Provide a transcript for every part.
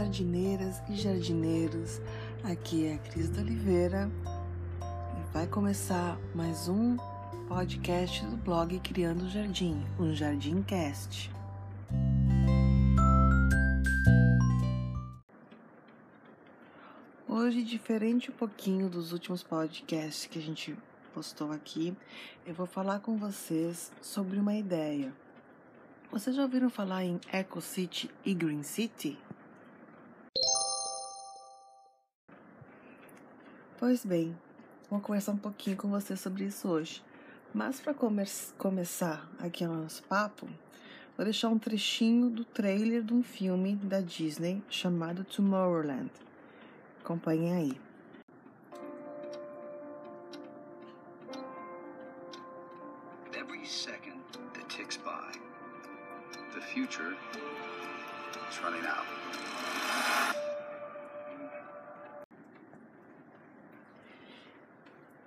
jardineiras e jardineiros. Aqui é a Cris de Oliveira e vai começar mais um podcast do blog Criando Jardim, um Jardim Cast. Hoje, diferente um pouquinho dos últimos podcasts que a gente postou aqui, eu vou falar com vocês sobre uma ideia. Vocês já ouviram falar em Eco City e Green City? Pois bem, vou conversar um pouquinho com você sobre isso hoje. Mas para come começar aqui o nosso papo, vou deixar um trechinho do trailer de um filme da Disney chamado Tomorrowland. Acompanhem aí. Every second that ticks by, the future is running out.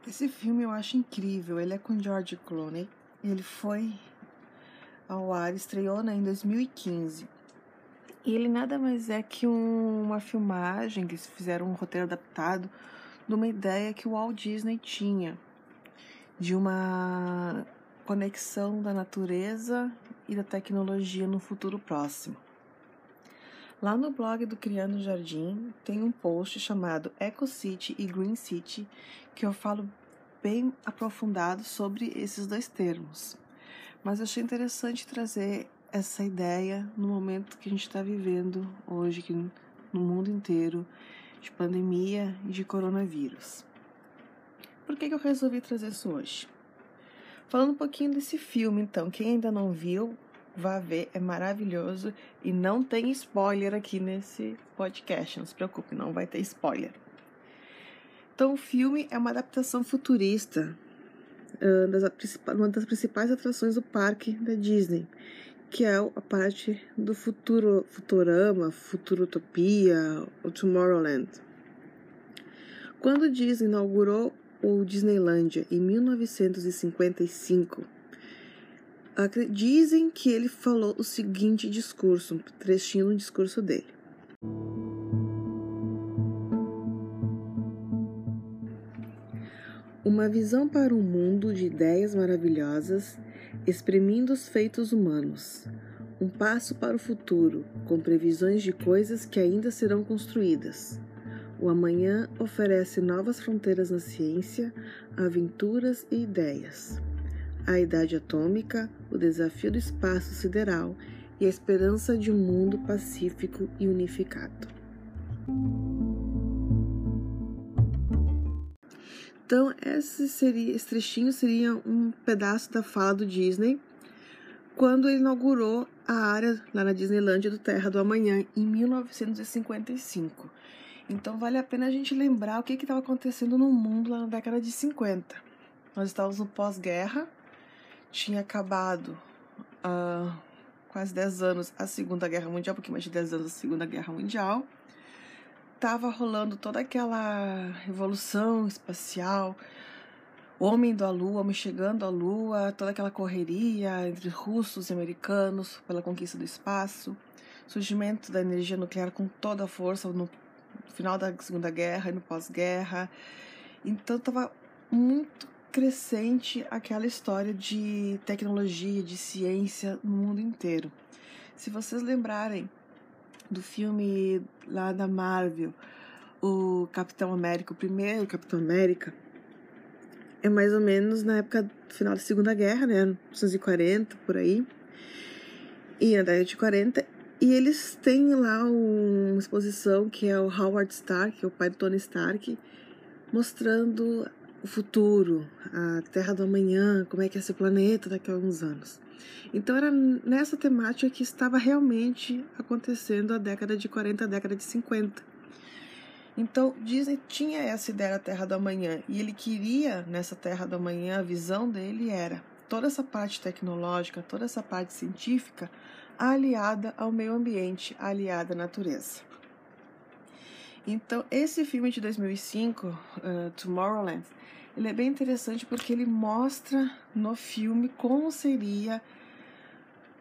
Esse filme eu acho incrível. Ele é com George Clooney. Ele foi ao ar, estreou né, em 2015. E ele nada mais é que um, uma filmagem, que eles fizeram um roteiro adaptado de uma ideia que o Walt Disney tinha de uma conexão da natureza e da tecnologia no futuro próximo. Lá no blog do Criando Jardim tem um post chamado Eco City e Green City que eu falo bem aprofundado sobre esses dois termos. Mas eu achei interessante trazer essa ideia no momento que a gente está vivendo hoje aqui no mundo inteiro de pandemia e de coronavírus. Por que, que eu resolvi trazer isso hoje? Falando um pouquinho desse filme, então, quem ainda não viu, vá ver, é maravilhoso e não tem spoiler aqui nesse podcast, não se preocupe, não vai ter spoiler. Então, o filme é uma adaptação futurista das, uma das principais atrações do parque da Disney, que é a parte do futuro, Futurama, Futurotopia, o Tomorrowland. Quando Disney inaugurou o Disneylandia em 1955, Dizem que ele falou o seguinte discurso, um trechinho do discurso dele. Uma visão para um mundo de ideias maravilhosas, exprimindo os feitos humanos. Um passo para o futuro, com previsões de coisas que ainda serão construídas. O amanhã oferece novas fronteiras na ciência, aventuras e ideias a idade atômica, o desafio do espaço sideral e a esperança de um mundo pacífico e unificado. Então, esse, seria, esse trechinho seria um pedaço da fala do Disney quando ele inaugurou a área lá na Disneylandia do Terra do Amanhã em 1955. Então, vale a pena a gente lembrar o que estava acontecendo no mundo lá na década de 50. Nós estávamos no pós-guerra, tinha acabado há uh, quase 10 anos a Segunda Guerra Mundial, porque mais de 10 anos a Segunda Guerra Mundial. Tava rolando toda aquela revolução espacial, homem da Lua, homem chegando à Lua, toda aquela correria entre russos e americanos pela conquista do espaço, surgimento da energia nuclear com toda a força no final da Segunda Guerra e no pós-guerra. Então tava muito crescente aquela história de tecnologia, de ciência no mundo inteiro. Se vocês lembrarem do filme lá da Marvel, o Capitão América, o primeiro Capitão América, é mais ou menos na época do final da Segunda Guerra, né, 1940 por aí. E na década de 40, e eles têm lá uma exposição que é o Howard Stark, é o pai do Tony Stark, mostrando o futuro, a Terra do amanhã, como é que é esse planeta daqui a alguns anos. Então era nessa temática que estava realmente acontecendo a década de 40, a década de 50. Então Disney tinha essa ideia da Terra do amanhã e ele queria nessa Terra do amanhã, a visão dele era toda essa parte tecnológica, toda essa parte científica aliada ao meio ambiente, aliada à natureza. Então, esse filme de 2005, uh, Tomorrowland, ele é bem interessante porque ele mostra no filme como seria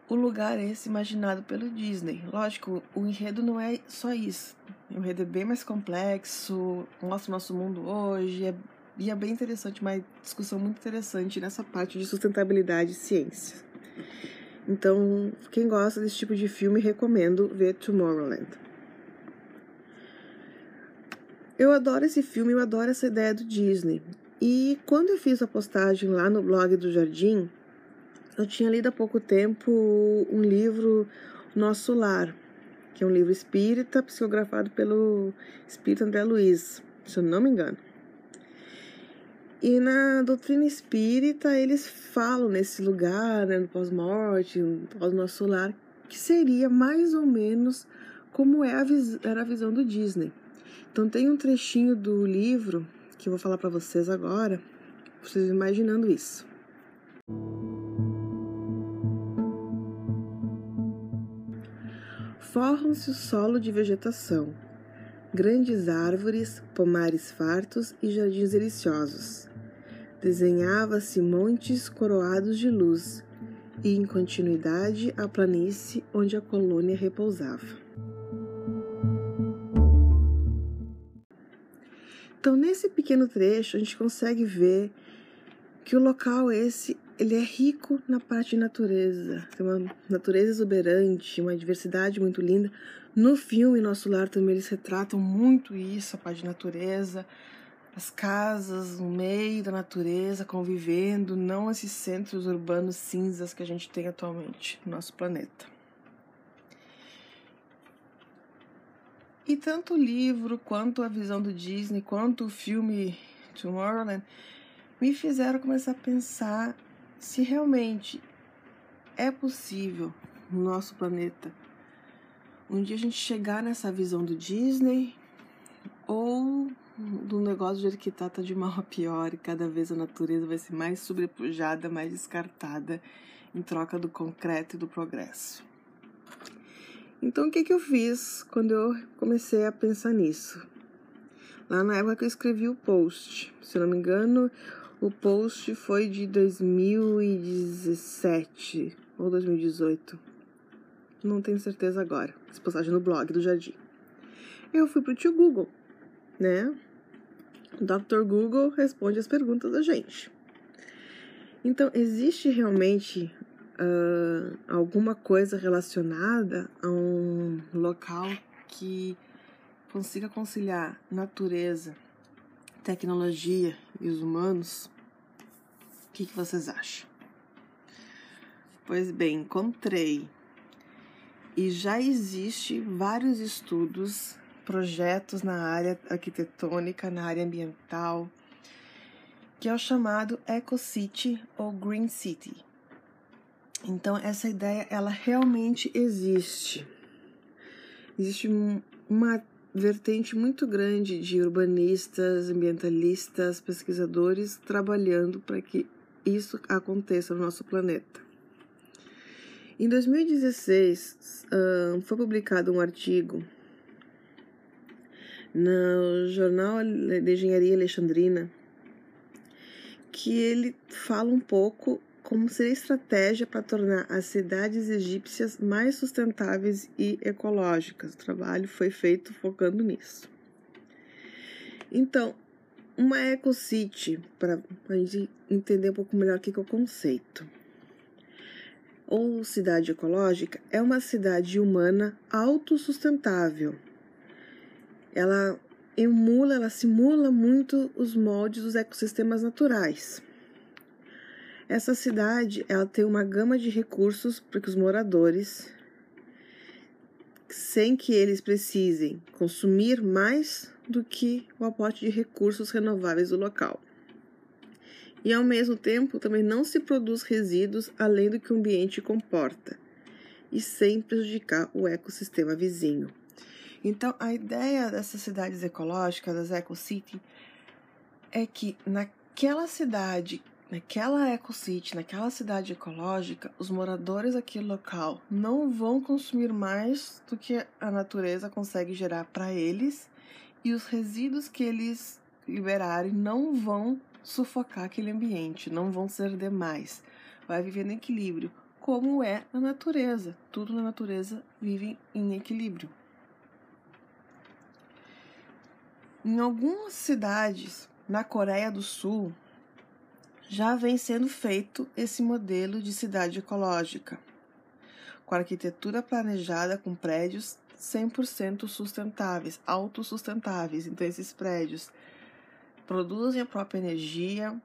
o lugar esse imaginado pelo Disney. Lógico, o enredo não é só isso. O enredo é bem mais complexo, mostra o nosso mundo hoje, é, e é bem interessante, uma discussão muito interessante nessa parte de sustentabilidade e ciência. Então, quem gosta desse tipo de filme, recomendo ver Tomorrowland. Eu adoro esse filme, eu adoro essa ideia do Disney. E quando eu fiz a postagem lá no blog do Jardim, eu tinha lido há pouco tempo um livro Nosso Lar, que é um livro espírita, psicografado pelo espírita André Luiz, se eu não me engano. E na doutrina espírita, eles falam nesse lugar, né, no pós-morte, no pós-nosso lar, que seria mais ou menos como é a era a visão do Disney. Então tem um trechinho do livro que eu vou falar para vocês agora, vocês imaginando isso. Forram-se o solo de vegetação, grandes árvores, pomares fartos e jardins deliciosos. Desenhava-se montes coroados de luz, e em continuidade a planície onde a colônia repousava. Então, nesse pequeno trecho, a gente consegue ver que o local esse ele é rico na parte de natureza, tem uma natureza exuberante, uma diversidade muito linda. No filme Nosso Lar também eles retratam muito isso, a parte de natureza, as casas no meio da natureza, convivendo, não esses centros urbanos cinzas que a gente tem atualmente no nosso planeta. E tanto o livro, quanto a visão do Disney, quanto o filme Tomorrowland me fizeram começar a pensar se realmente é possível no nosso planeta um dia a gente chegar nessa visão do Disney ou do negócio jeito que tá, tá de mal a pior e cada vez a natureza vai ser mais sobrepujada, mais descartada em troca do concreto e do progresso. Então o que, que eu fiz quando eu comecei a pensar nisso? Lá na época que eu escrevi o post, se não me engano, o post foi de 2017 ou 2018. Não tenho certeza agora. Essa postagem no blog do Jardim. Eu fui pro tio Google, né? O Dr. Google responde as perguntas da gente. Então, existe realmente uh, alguma coisa relacionada a um local que consiga conciliar natureza, tecnologia e os humanos? O que, que vocês acham? Pois bem, encontrei. E já existe vários estudos, projetos na área arquitetônica, na área ambiental, que é o chamado Eco City ou Green City. Então essa ideia ela realmente existe. Existe uma vertente muito grande de urbanistas, ambientalistas, pesquisadores trabalhando para que isso aconteça no nosso planeta. Em 2016, foi publicado um artigo no Jornal de Engenharia Alexandrina que ele fala um pouco como seria estratégia para tornar as cidades egípcias mais sustentáveis e ecológicas. O trabalho foi feito focando nisso. Então, uma ecocity, para a gente entender um pouco melhor o que é o conceito. Ou cidade ecológica é uma cidade humana autossustentável. Ela emula, ela simula muito os moldes dos ecossistemas naturais. Essa cidade ela tem uma gama de recursos para que os moradores, sem que eles precisem consumir mais do que o aporte de recursos renováveis do local. E ao mesmo tempo também não se produz resíduos além do que o ambiente comporta, e sem prejudicar o ecossistema vizinho. Então, a ideia dessas cidades ecológicas, das EcoCity, é que naquela cidade, naquela EcoCity, naquela cidade ecológica, os moradores daquele local não vão consumir mais do que a natureza consegue gerar para eles e os resíduos que eles liberarem não vão sufocar aquele ambiente, não vão ser demais. Vai viver no equilíbrio como é na natureza. Tudo na natureza vive em equilíbrio. Em algumas cidades na Coreia do Sul já vem sendo feito esse modelo de cidade ecológica, com arquitetura planejada com prédios 100% sustentáveis, autossustentáveis. Então, esses prédios produzem a própria energia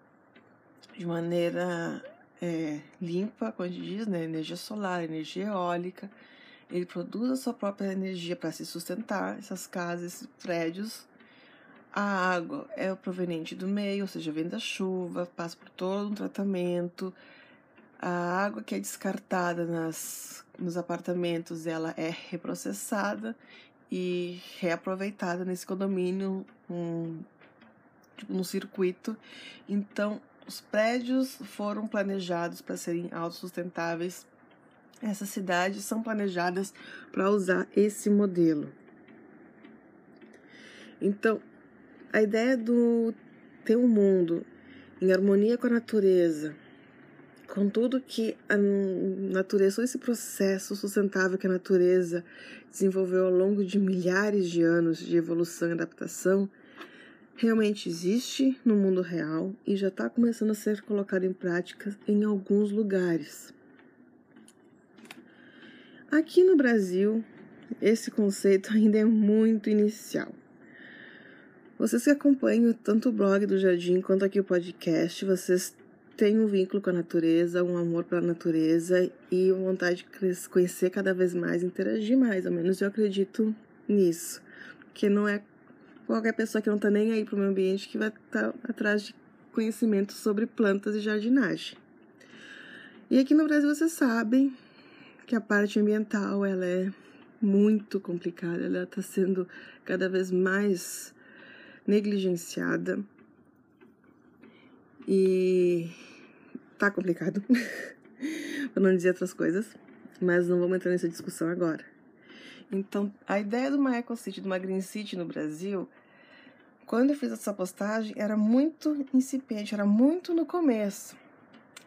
de maneira é, limpa, como a gente diz, né? energia solar, energia eólica. Ele produz a sua própria energia para se sustentar, essas casas, esses prédios. A água é proveniente do meio, ou seja, vem da chuva, passa por todo um tratamento. A água que é descartada nas, nos apartamentos, ela é reprocessada e reaproveitada nesse condomínio, um, tipo, num circuito. Então, os prédios foram planejados para serem autossustentáveis. Essas cidades são planejadas para usar esse modelo. Então, a ideia do ter um mundo em harmonia com a natureza, com tudo que a natureza, todo esse processo sustentável que a natureza desenvolveu ao longo de milhares de anos de evolução e adaptação, realmente existe no mundo real e já está começando a ser colocado em prática em alguns lugares. Aqui no Brasil, esse conceito ainda é muito inicial. Vocês que acompanham tanto o blog do Jardim quanto aqui o podcast, vocês têm um vínculo com a natureza, um amor pela natureza e uma vontade de conhecer cada vez mais, interagir mais, ao menos eu acredito nisso. Que não é qualquer pessoa que não está nem aí para o meio ambiente que vai estar tá atrás de conhecimento sobre plantas e jardinagem. E aqui no Brasil vocês sabem que a parte ambiental ela é muito complicada, ela está sendo cada vez mais negligenciada e tá complicado, para não dizer outras coisas, mas não vamos entrar nessa discussão agora. Então, a ideia de uma EcoCity, de uma Green City no Brasil, quando eu fiz essa postagem, era muito incipiente, era muito no começo.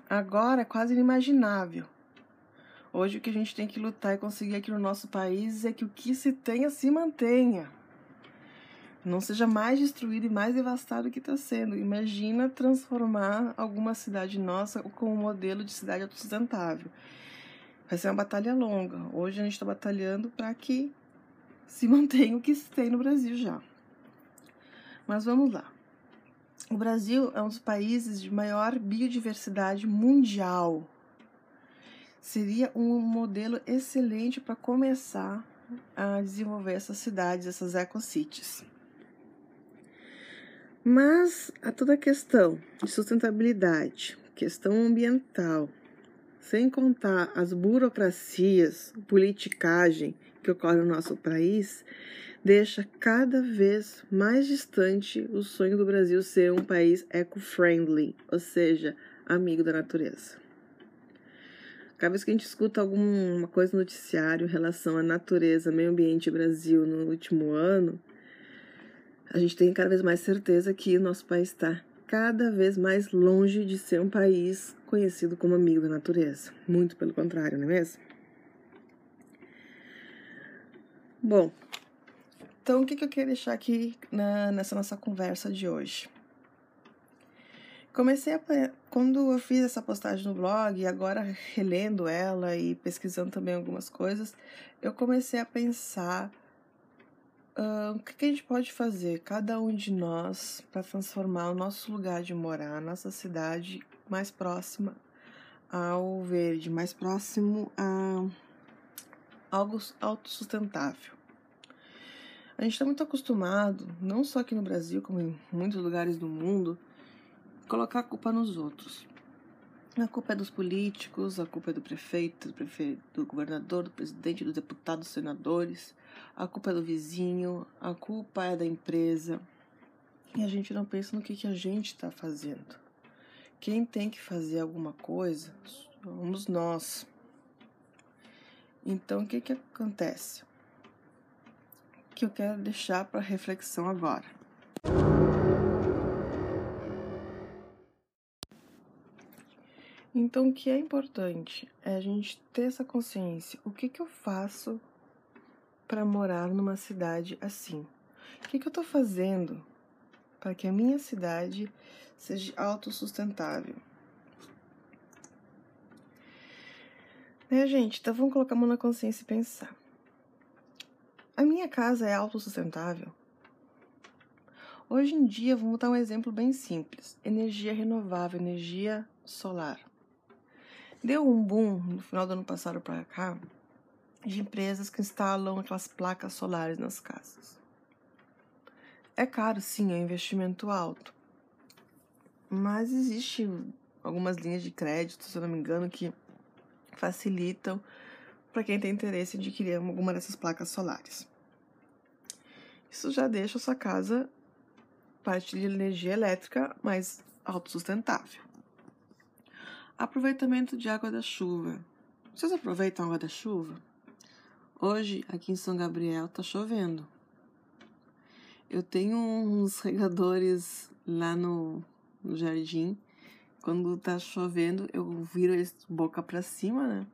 Agora é quase inimaginável. Hoje o que a gente tem que lutar e conseguir aqui no nosso país é que o que se tenha se mantenha. Não seja mais destruído e mais devastado que está sendo. Imagina transformar alguma cidade nossa com um modelo de cidade autossustentável. Vai ser uma batalha longa. Hoje a gente está batalhando para que se mantenha o que se tem no Brasil já. Mas vamos lá. O Brasil é um dos países de maior biodiversidade mundial. Seria um modelo excelente para começar a desenvolver essas cidades, essas ecocities. Mas a toda a questão de sustentabilidade, questão ambiental, sem contar as burocracias, politicagem que ocorre no nosso país, deixa cada vez mais distante o sonho do Brasil ser um país eco-friendly, ou seja, amigo da natureza. Cada vez que a gente escuta alguma coisa no noticiário em relação à natureza, meio ambiente Brasil no último ano, a gente tem cada vez mais certeza que o nosso país está cada vez mais longe de ser um país conhecido como amigo da natureza. Muito pelo contrário, não é mesmo? Bom, então o que, eu queria deixar aqui na, nessa nossa conversa de hoje? Comecei a. Quando eu fiz essa postagem no blog, e agora relendo ela e pesquisando também algumas coisas, eu comecei a pensar O que, que, a gente pode fazer, cada um de nós, para transformar o nosso lugar de morar, a nossa cidade, mais próxima ao verde, mais próximo a algo autossustentável. A gente está muito acostumado, não só aqui no Brasil, como em muitos lugares do mundo, colocar a culpa nos outros. A culpa é dos políticos, a culpa é do prefeito, do, prefeito, do governador, do presidente, dos deputados, dos senadores, a culpa é do vizinho, a culpa é da empresa. E a gente não pensa no que, que a gente está fazendo. Quem tem que fazer alguma coisa somos nós. Então, o que, que acontece? Que eu quero deixar para reflexão agora. Então, o que é importante é a gente ter essa consciência. O que, que eu faço para morar numa cidade assim? O que, que eu estou fazendo para que a minha cidade seja autossustentável? Né, gente? Então vamos colocar a mão na consciência e pensar. A minha casa é autossustentável? Hoje em dia, vamos dar um exemplo bem simples: energia renovável, energia solar. Deu um boom no final do ano passado para cá de empresas que instalam aquelas placas solares nas casas. É caro, sim, é um investimento alto. Mas existe algumas linhas de crédito, se eu não me engano, que facilitam para quem tem interesse em adquirir alguma dessas placas solares. Isso já deixa a sua casa parte de energia elétrica mais autossustentável. Aproveitamento de água da chuva. Vocês aproveitam água da chuva? Hoje, aqui em São Gabriel, tá chovendo. Eu tenho uns regadores lá no, no jardim. Quando tá chovendo, eu viro eles boca para cima, né?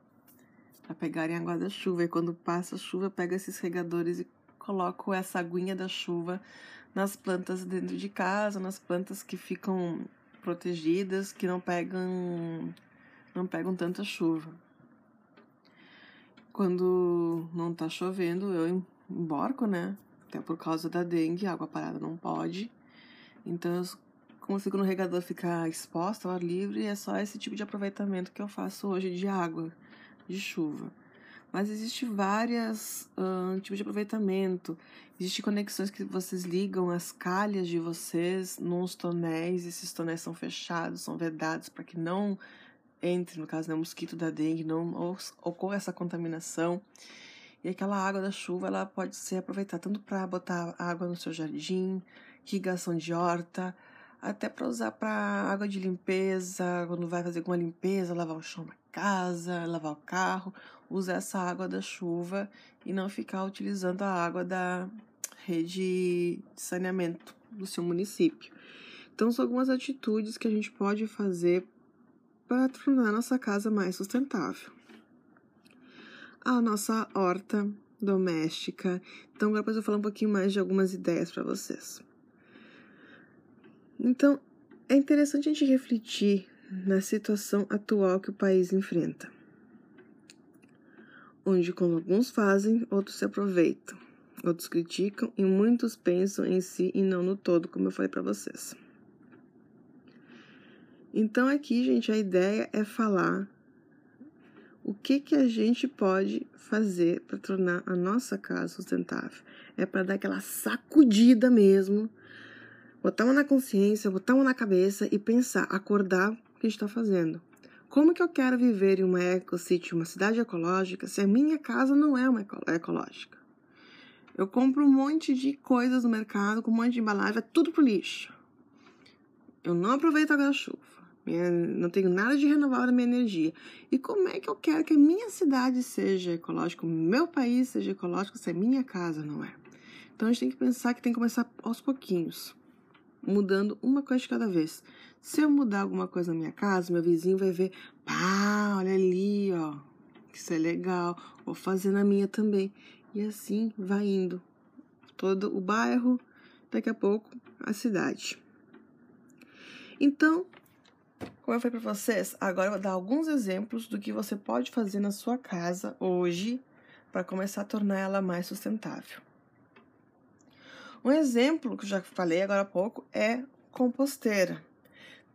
Pra pegarem água da chuva. E quando passa a chuva, eu pego esses regadores e coloco essa aguinha da chuva nas plantas dentro de casa, nas plantas que ficam protegidas, que não pegam não pegam tanta chuva. Quando não tá chovendo, eu embarco, né? Até por causa da dengue, água parada não pode. Então, eu consigo no regador ficar exposta ao ar livre, é só esse tipo de aproveitamento que eu faço hoje de água, de chuva. Mas existe várias uh, tipos de aproveitamento. Existem conexões que vocês ligam as calhas de vocês nos tonéis. Esses tonéis são fechados, são vedados para que não entre, no caso, né, o mosquito da dengue, não ocorra essa contaminação. E aquela água da chuva, ela pode ser aproveitada tanto para botar água no seu jardim, irrigação de horta, até para usar para água de limpeza, quando vai fazer alguma limpeza, lavar o chão na casa, lavar o carro, usar essa água da chuva e não ficar utilizando a água da rede de saneamento do seu município. Então, são algumas atitudes que a gente pode fazer para tornar nossa casa mais sustentável. A nossa horta doméstica. Então, agora depois eu vou falar um pouquinho mais de algumas ideias para vocês. Então, é interessante a gente refletir na situação atual que o país enfrenta onde, como alguns fazem, outros se aproveitam, outros criticam e muitos pensam em si e não no todo, como eu falei para vocês. Então, aqui, gente, a ideia é falar o que, que a gente pode fazer para tornar a nossa casa sustentável. É para dar aquela sacudida mesmo, botar uma na consciência, botar uma na cabeça e pensar, acordar o que a gente está fazendo. Como que eu quero viver em uma ecocity, uma cidade ecológica, se a minha casa não é uma ecológica? Eu compro um monte de coisas no mercado, com um monte de embalagem, é tudo pro lixo. Eu não aproveito a água da chuva. Não tenho nada de renovável na minha energia. E como é que eu quero que a minha cidade seja ecológica, o meu país seja ecológico, se a minha casa não é? Então a gente tem que pensar que tem que começar aos pouquinhos, mudando uma coisa de cada vez. Se eu mudar alguma coisa na minha casa, meu vizinho vai ver, pá, olha ali, ó, isso é legal, vou fazer na minha também. E assim vai indo. Todo o bairro, daqui a pouco a cidade. Então, como eu falei para vocês, agora eu vou dar alguns exemplos do que você pode fazer na sua casa hoje para começar a tornar ela mais sustentável. Um exemplo que eu já falei agora há pouco é composteira.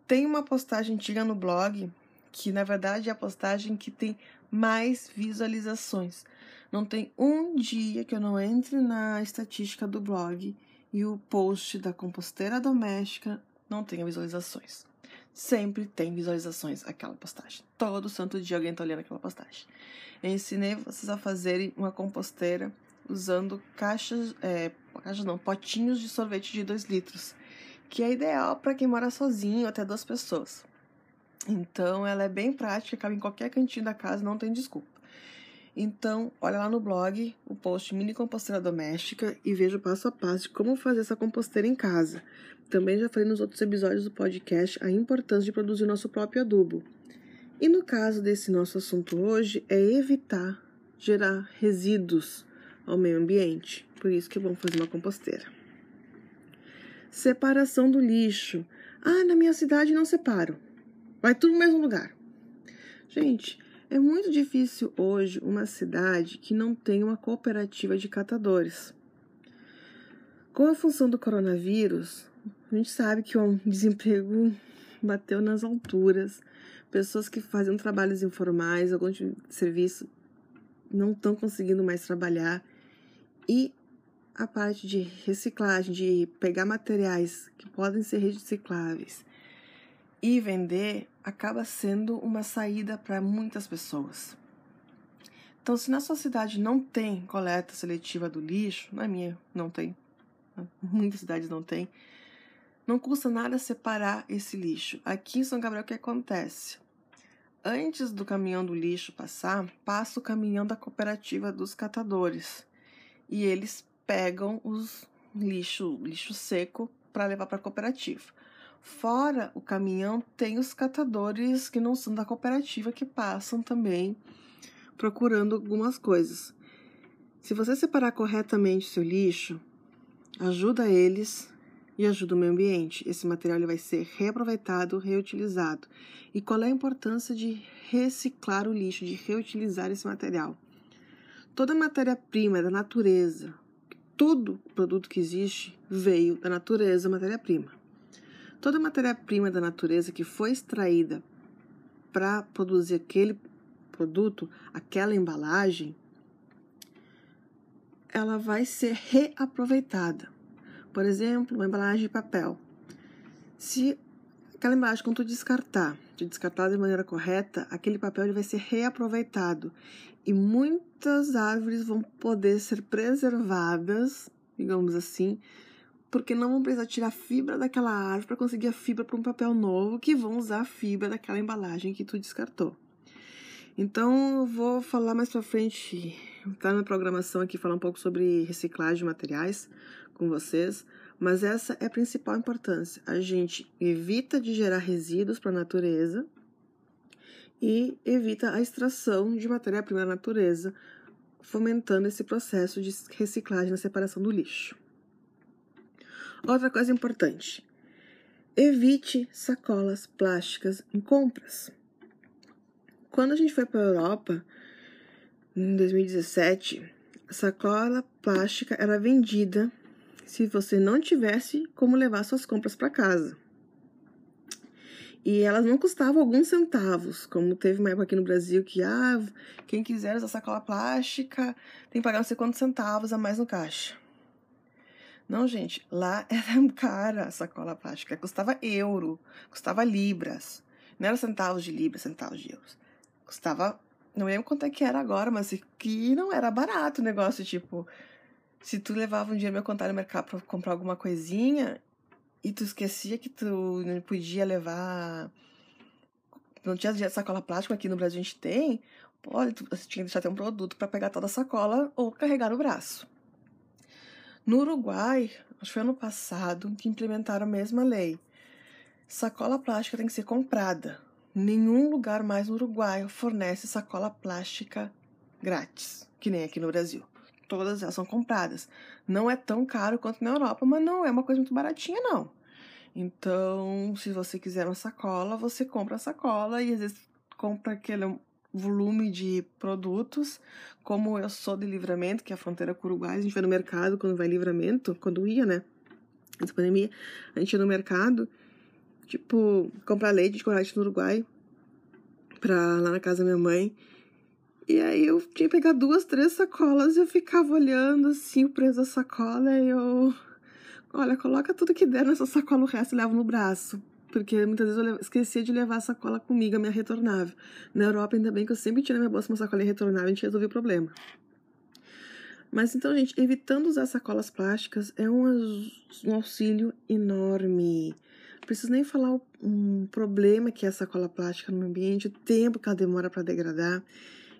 Tem uma postagem antiga no blog, que na verdade é a postagem que tem mais visualizações. Não tem um dia que eu não entre na estatística do blog e o post da composteira doméstica não tenha visualizações. Sempre tem visualizações aquela postagem. Todo santo dia alguém está olhando aquela postagem. Eu ensinei vocês a fazerem uma composteira usando caixas, é, caixas não, potinhos de sorvete de 2 litros que é ideal para quem mora sozinho, até duas pessoas. Então, ela é bem prática, cabe em qualquer cantinho da casa, não tem desculpa. Então, olha lá no blog o post Mini Composteira Doméstica e veja o passo a passo de como fazer essa composteira em casa. Também já falei nos outros episódios do podcast a importância de produzir nosso próprio adubo. E no caso desse nosso assunto hoje é evitar gerar resíduos ao meio ambiente. Por isso que vamos fazer uma composteira. Separação do lixo. Ah, na minha cidade não separo. Vai tudo no mesmo lugar. Gente, é muito difícil hoje uma cidade que não tem uma cooperativa de catadores. Com a função do coronavírus, a gente sabe que o desemprego bateu nas alturas. Pessoas que faziam trabalhos informais, algum tipo serviço, não estão conseguindo mais trabalhar. E a parte de reciclagem, de pegar materiais que podem ser recicláveis e vender, acaba sendo uma saída para muitas pessoas. Então, se na sua cidade não tem coleta seletiva do lixo, na minha não tem, muitas cidades não tem, não custa nada separar esse lixo. Aqui em São Gabriel, o que acontece? Antes do caminhão do lixo passar, passa o caminhão da cooperativa dos catadores. E eles pegam os lixo, lixo seco para levar para a cooperativa. Fora o caminhão, tem os catadores que não são da cooperativa que passam também procurando algumas coisas. Se você separar corretamente seu lixo, ajuda eles e ajuda o meio ambiente. Esse material vai ser reaproveitado, reutilizado. E qual é a importância de reciclar o lixo, de reutilizar esse material? Toda matéria-prima é da natureza. Todo produto que existe veio da natureza, matéria-prima. Toda matéria-prima da natureza que foi extraída para produzir aquele produto, aquela embalagem, ela vai ser reaproveitada. Por exemplo, uma embalagem de papel. Se aquela embalagem, quando tu descartar, de descartar de maneira correta, aquele papel ele vai ser reaproveitado. E muitas árvores vão poder ser preservadas, digamos assim, porque não vão precisar tirar fibra daquela árvore para conseguir a fibra para um papel novo, que vão usar a fibra daquela embalagem que tu descartou. Então, eu vou falar mais para frente, tá na programação aqui, falar um pouco sobre reciclagem de materiais, com vocês, mas essa é a principal importância. A gente evita de gerar resíduos para a natureza e evita a extração de matéria-prima da natureza, fomentando esse processo de reciclagem na separação do lixo. Outra coisa importante: evite sacolas plásticas em compras. Quando a gente foi para a Europa, em 2017, a sacola plástica era vendida se você não tivesse como levar suas compras para casa. E elas não custavam alguns centavos, como teve uma época aqui no Brasil que, ah, quem quiser usar sacola plástica tem que pagar não sei quantos centavos a mais no caixa. Não, gente, lá era cara a sacola plástica, custava euro, custava libras. Não era centavos de libras, centavos de euros. Custava, não lembro quanto é que era agora, mas que não era barato o negócio, tipo, se tu levava um dia meu contar no mercado para comprar alguma coisinha e tu esquecia que tu não podia levar não tinha sacola plástica aqui no Brasil a gente tem, pode, tu, tinha que deixar ter um produto para pegar toda a sacola ou carregar no braço. No Uruguai, acho que foi ano passado que implementaram a mesma lei. Sacola plástica tem que ser comprada. Nenhum lugar mais no Uruguai fornece sacola plástica grátis, que nem aqui no Brasil todas elas são compradas. Não é tão caro quanto na Europa, mas não é uma coisa muito baratinha, não. Então, se você quiser uma sacola, você compra a sacola e às vezes compra aquele volume de produtos. Como eu sou de livramento, que é a fronteira com o Uruguai, a gente vai no mercado quando vai livramento, quando ia, né? Antes da pandemia, a gente ia no mercado, tipo, comprar leite de chocolate no Uruguai, pra lá na casa da minha mãe. E aí eu tinha que pegar duas, três sacolas e eu ficava olhando assim o preço da sacola e eu. Olha, coloca tudo que der nessa sacola, o resto leva no braço. Porque muitas vezes eu esquecia de levar a sacola comigo, a minha retornável. Na Europa, ainda bem que eu sempre tinha minha bolsa uma sacola retornável a gente resolveu o problema. Mas então, gente, evitando usar sacolas plásticas é um, auxílio enorme. Preciso nem falar um problema que é a sacola plástica no ambiente, o tempo que ela demora para degradar.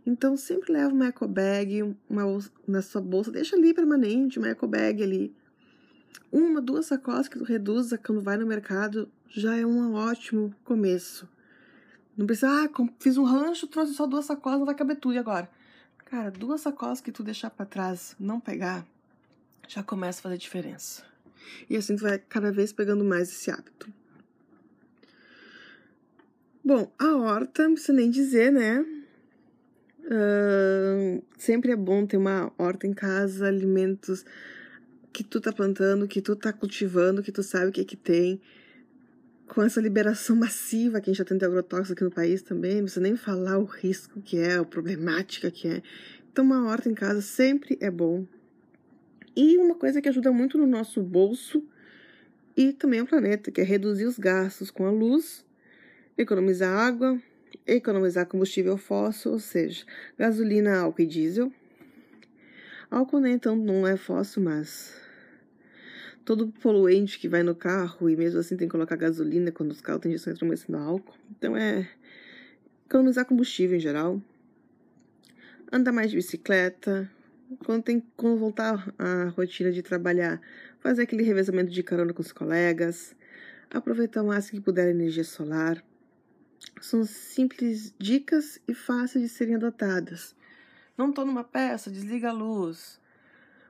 Então, sempre leva uma eco bag uma, na sua bolsa, deixa ali permanente, uma eco bag ali. Uma, duas sacolas que tu reduza quando vai no mercado já é um ótimo começo. Não precisa, ah, fiz um rancho, trouxe só duas sacolas, não vai caber tudo e agora. Cara, duas sacolas que tu deixar para trás, não pegar, já começa a fazer diferença. E assim tu vai cada vez pegando mais esse hábito. Bom, a horta, não precisa nem dizer, né? Uh, sempre é bom ter uma horta em casa, alimentos que tu tá plantando, que tu tá cultivando, que tu sabe o que que tem com essa liberação massiva que a gente já tem de agrotóxicos aqui no país também, não precisa nem falar o risco que é, a problemática que é. Então, uma horta em casa sempre é bom. E uma coisa que ajuda muito no nosso bolso e também ao planeta, que é reduzir os gastos com a luz, economizar água, economizar combustível fóssil, ou seja, gasolina, álcool e diesel. Álcool, né, então, não é fóssil, mas todo poluente que vai no carro e mesmo assim tem que colocar gasolina quando os carros têm injeção no álcool. Então é economizar combustível em geral. Andar mais de bicicleta. Quando tem quando voltar à rotina de trabalhar, fazer aquele revezamento de carona com os colegas. Aproveitar o máximo que puder a energia solar. São simples dicas e fáceis de serem adotadas. Não estou numa peça, desliga a luz.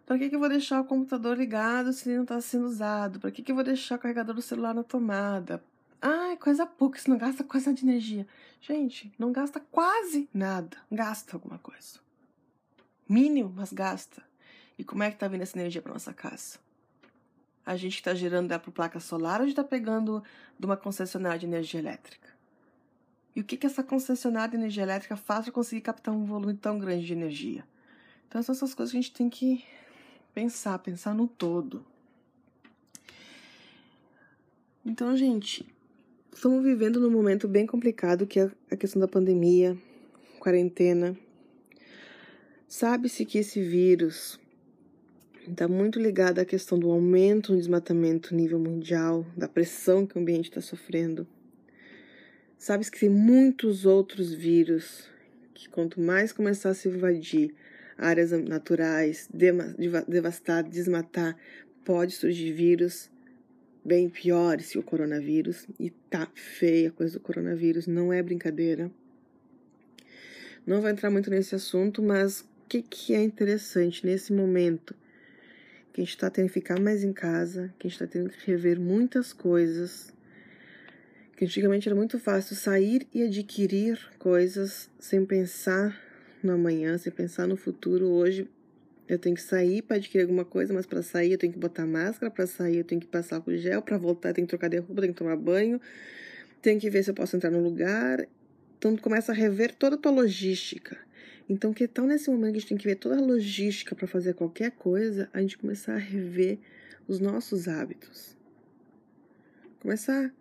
Para que, que eu vou deixar o computador ligado se ele não está sendo usado? Para que, que eu vou deixar o carregador do celular na tomada? É coisa pouca, isso não gasta quase de energia. Gente, não gasta quase nada. Gasta alguma coisa. Mínimo, mas gasta. E como é que tá vindo essa energia para nossa casa? A gente está gerando ela por placa solar ou a gente está pegando de uma concessionária de energia elétrica? E o que, que essa concessionária de energia elétrica faz para conseguir captar um volume tão grande de energia? Então, são essas coisas que a gente tem que pensar, pensar no todo. Então, gente, estamos vivendo num momento bem complicado que é a questão da pandemia, quarentena. Sabe-se que esse vírus está muito ligado à questão do aumento no desmatamento nível mundial, da pressão que o ambiente está sofrendo. Sabe-se que tem muitos outros vírus que quanto mais começar a se invadir áreas naturais, devastar, desmatar, pode surgir vírus bem piores que o coronavírus. E tá feia a coisa do coronavírus, não é brincadeira. Não vou entrar muito nesse assunto, mas o que, que é interessante nesse momento? Que a gente está tendo que ficar mais em casa, que a gente está tendo que rever muitas coisas. Que antigamente era muito fácil sair e adquirir coisas sem pensar no amanhã, sem pensar no futuro. Hoje eu tenho que sair para adquirir alguma coisa, mas para sair eu tenho que botar máscara, para sair eu tenho que passar com gel, para voltar eu tenho que trocar de roupa, tenho que tomar banho, tenho que ver se eu posso entrar no lugar. Então começa a rever toda a tua logística. Então, que tal nesse momento que a gente tem que ver toda a logística para fazer qualquer coisa, a gente começar a rever os nossos hábitos. Começar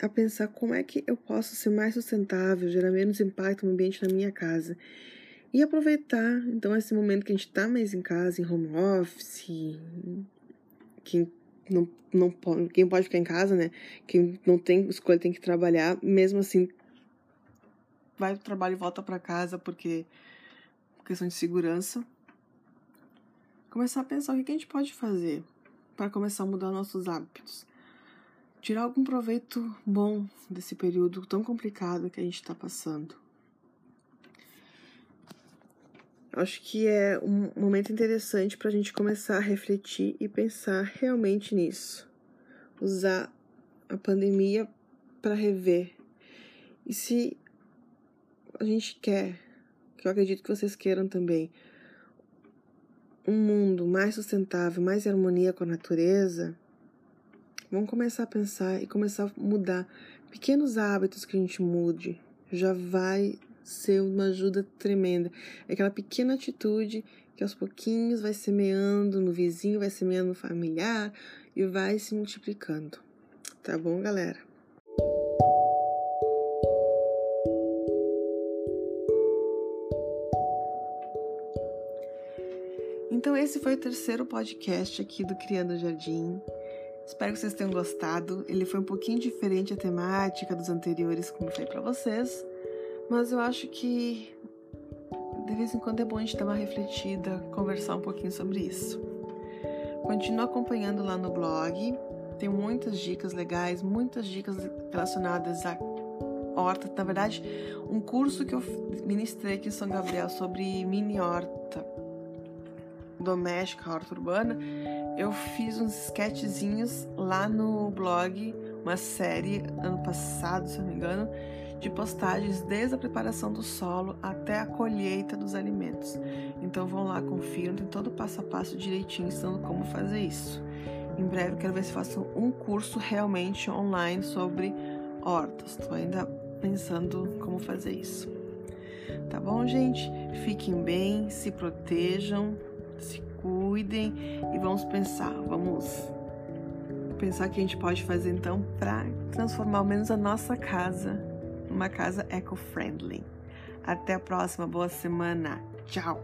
a pensar como é que eu posso ser mais sustentável, gerar menos impacto no ambiente na minha casa. E aproveitar, então, esse momento que a gente está mais em casa, em home office, quem não, não pode, quem pode ficar em casa, né? Quem não tem escolha tem que trabalhar, mesmo assim, vai pro trabalho e volta para casa porque questão de segurança. Começar a pensar o que a gente pode fazer para começar a mudar nossos hábitos. Tirar algum proveito bom desse período tão complicado que a gente está passando. Acho que é um momento interessante para a gente começar a refletir e pensar realmente nisso. Usar a pandemia para rever. E se a gente quer, que eu acredito que vocês queiram também, um mundo mais sustentável, mais em harmonia com a natureza, vamos começar a pensar e começar a mudar pequenos hábitos que a gente mude. Já vai ser uma ajuda tremenda. É aquela pequena atitude que aos pouquinhos vai semeando no vizinho, vai semeando no familiar e vai se multiplicando. Tá bom, galera? Então, esse foi o terceiro podcast aqui do Criando Jardim. Espero que vocês tenham gostado. Ele foi um pouquinho diferente a temática dos anteriores, como foi para vocês. Mas eu acho que de vez em quando é bom a gente dar uma refletida, conversar um pouquinho sobre isso. Continua acompanhando lá no blog, tem muitas dicas legais, muitas dicas relacionadas a horta, na verdade, um curso que eu ministrei aqui em São Gabriel sobre mini horta doméstica, horta urbana, eu fiz uns sketchzinhos lá no blog, uma série ano passado, se não me engano, de postagens desde a preparação do solo até a colheita dos alimentos. Então vão lá, confiram, tem todo o passo a passo direitinho ensinando como fazer isso. Em breve quero ver se faço um curso realmente online sobre hortas. Estou ainda pensando como fazer isso. Tá bom, gente? Fiquem bem, se protejam, se cuidem e vamos pensar, vamos pensar o que a gente pode fazer então para transformar ao menos a nossa casa uma casa eco-friendly. Até a próxima, boa semana. Tchau!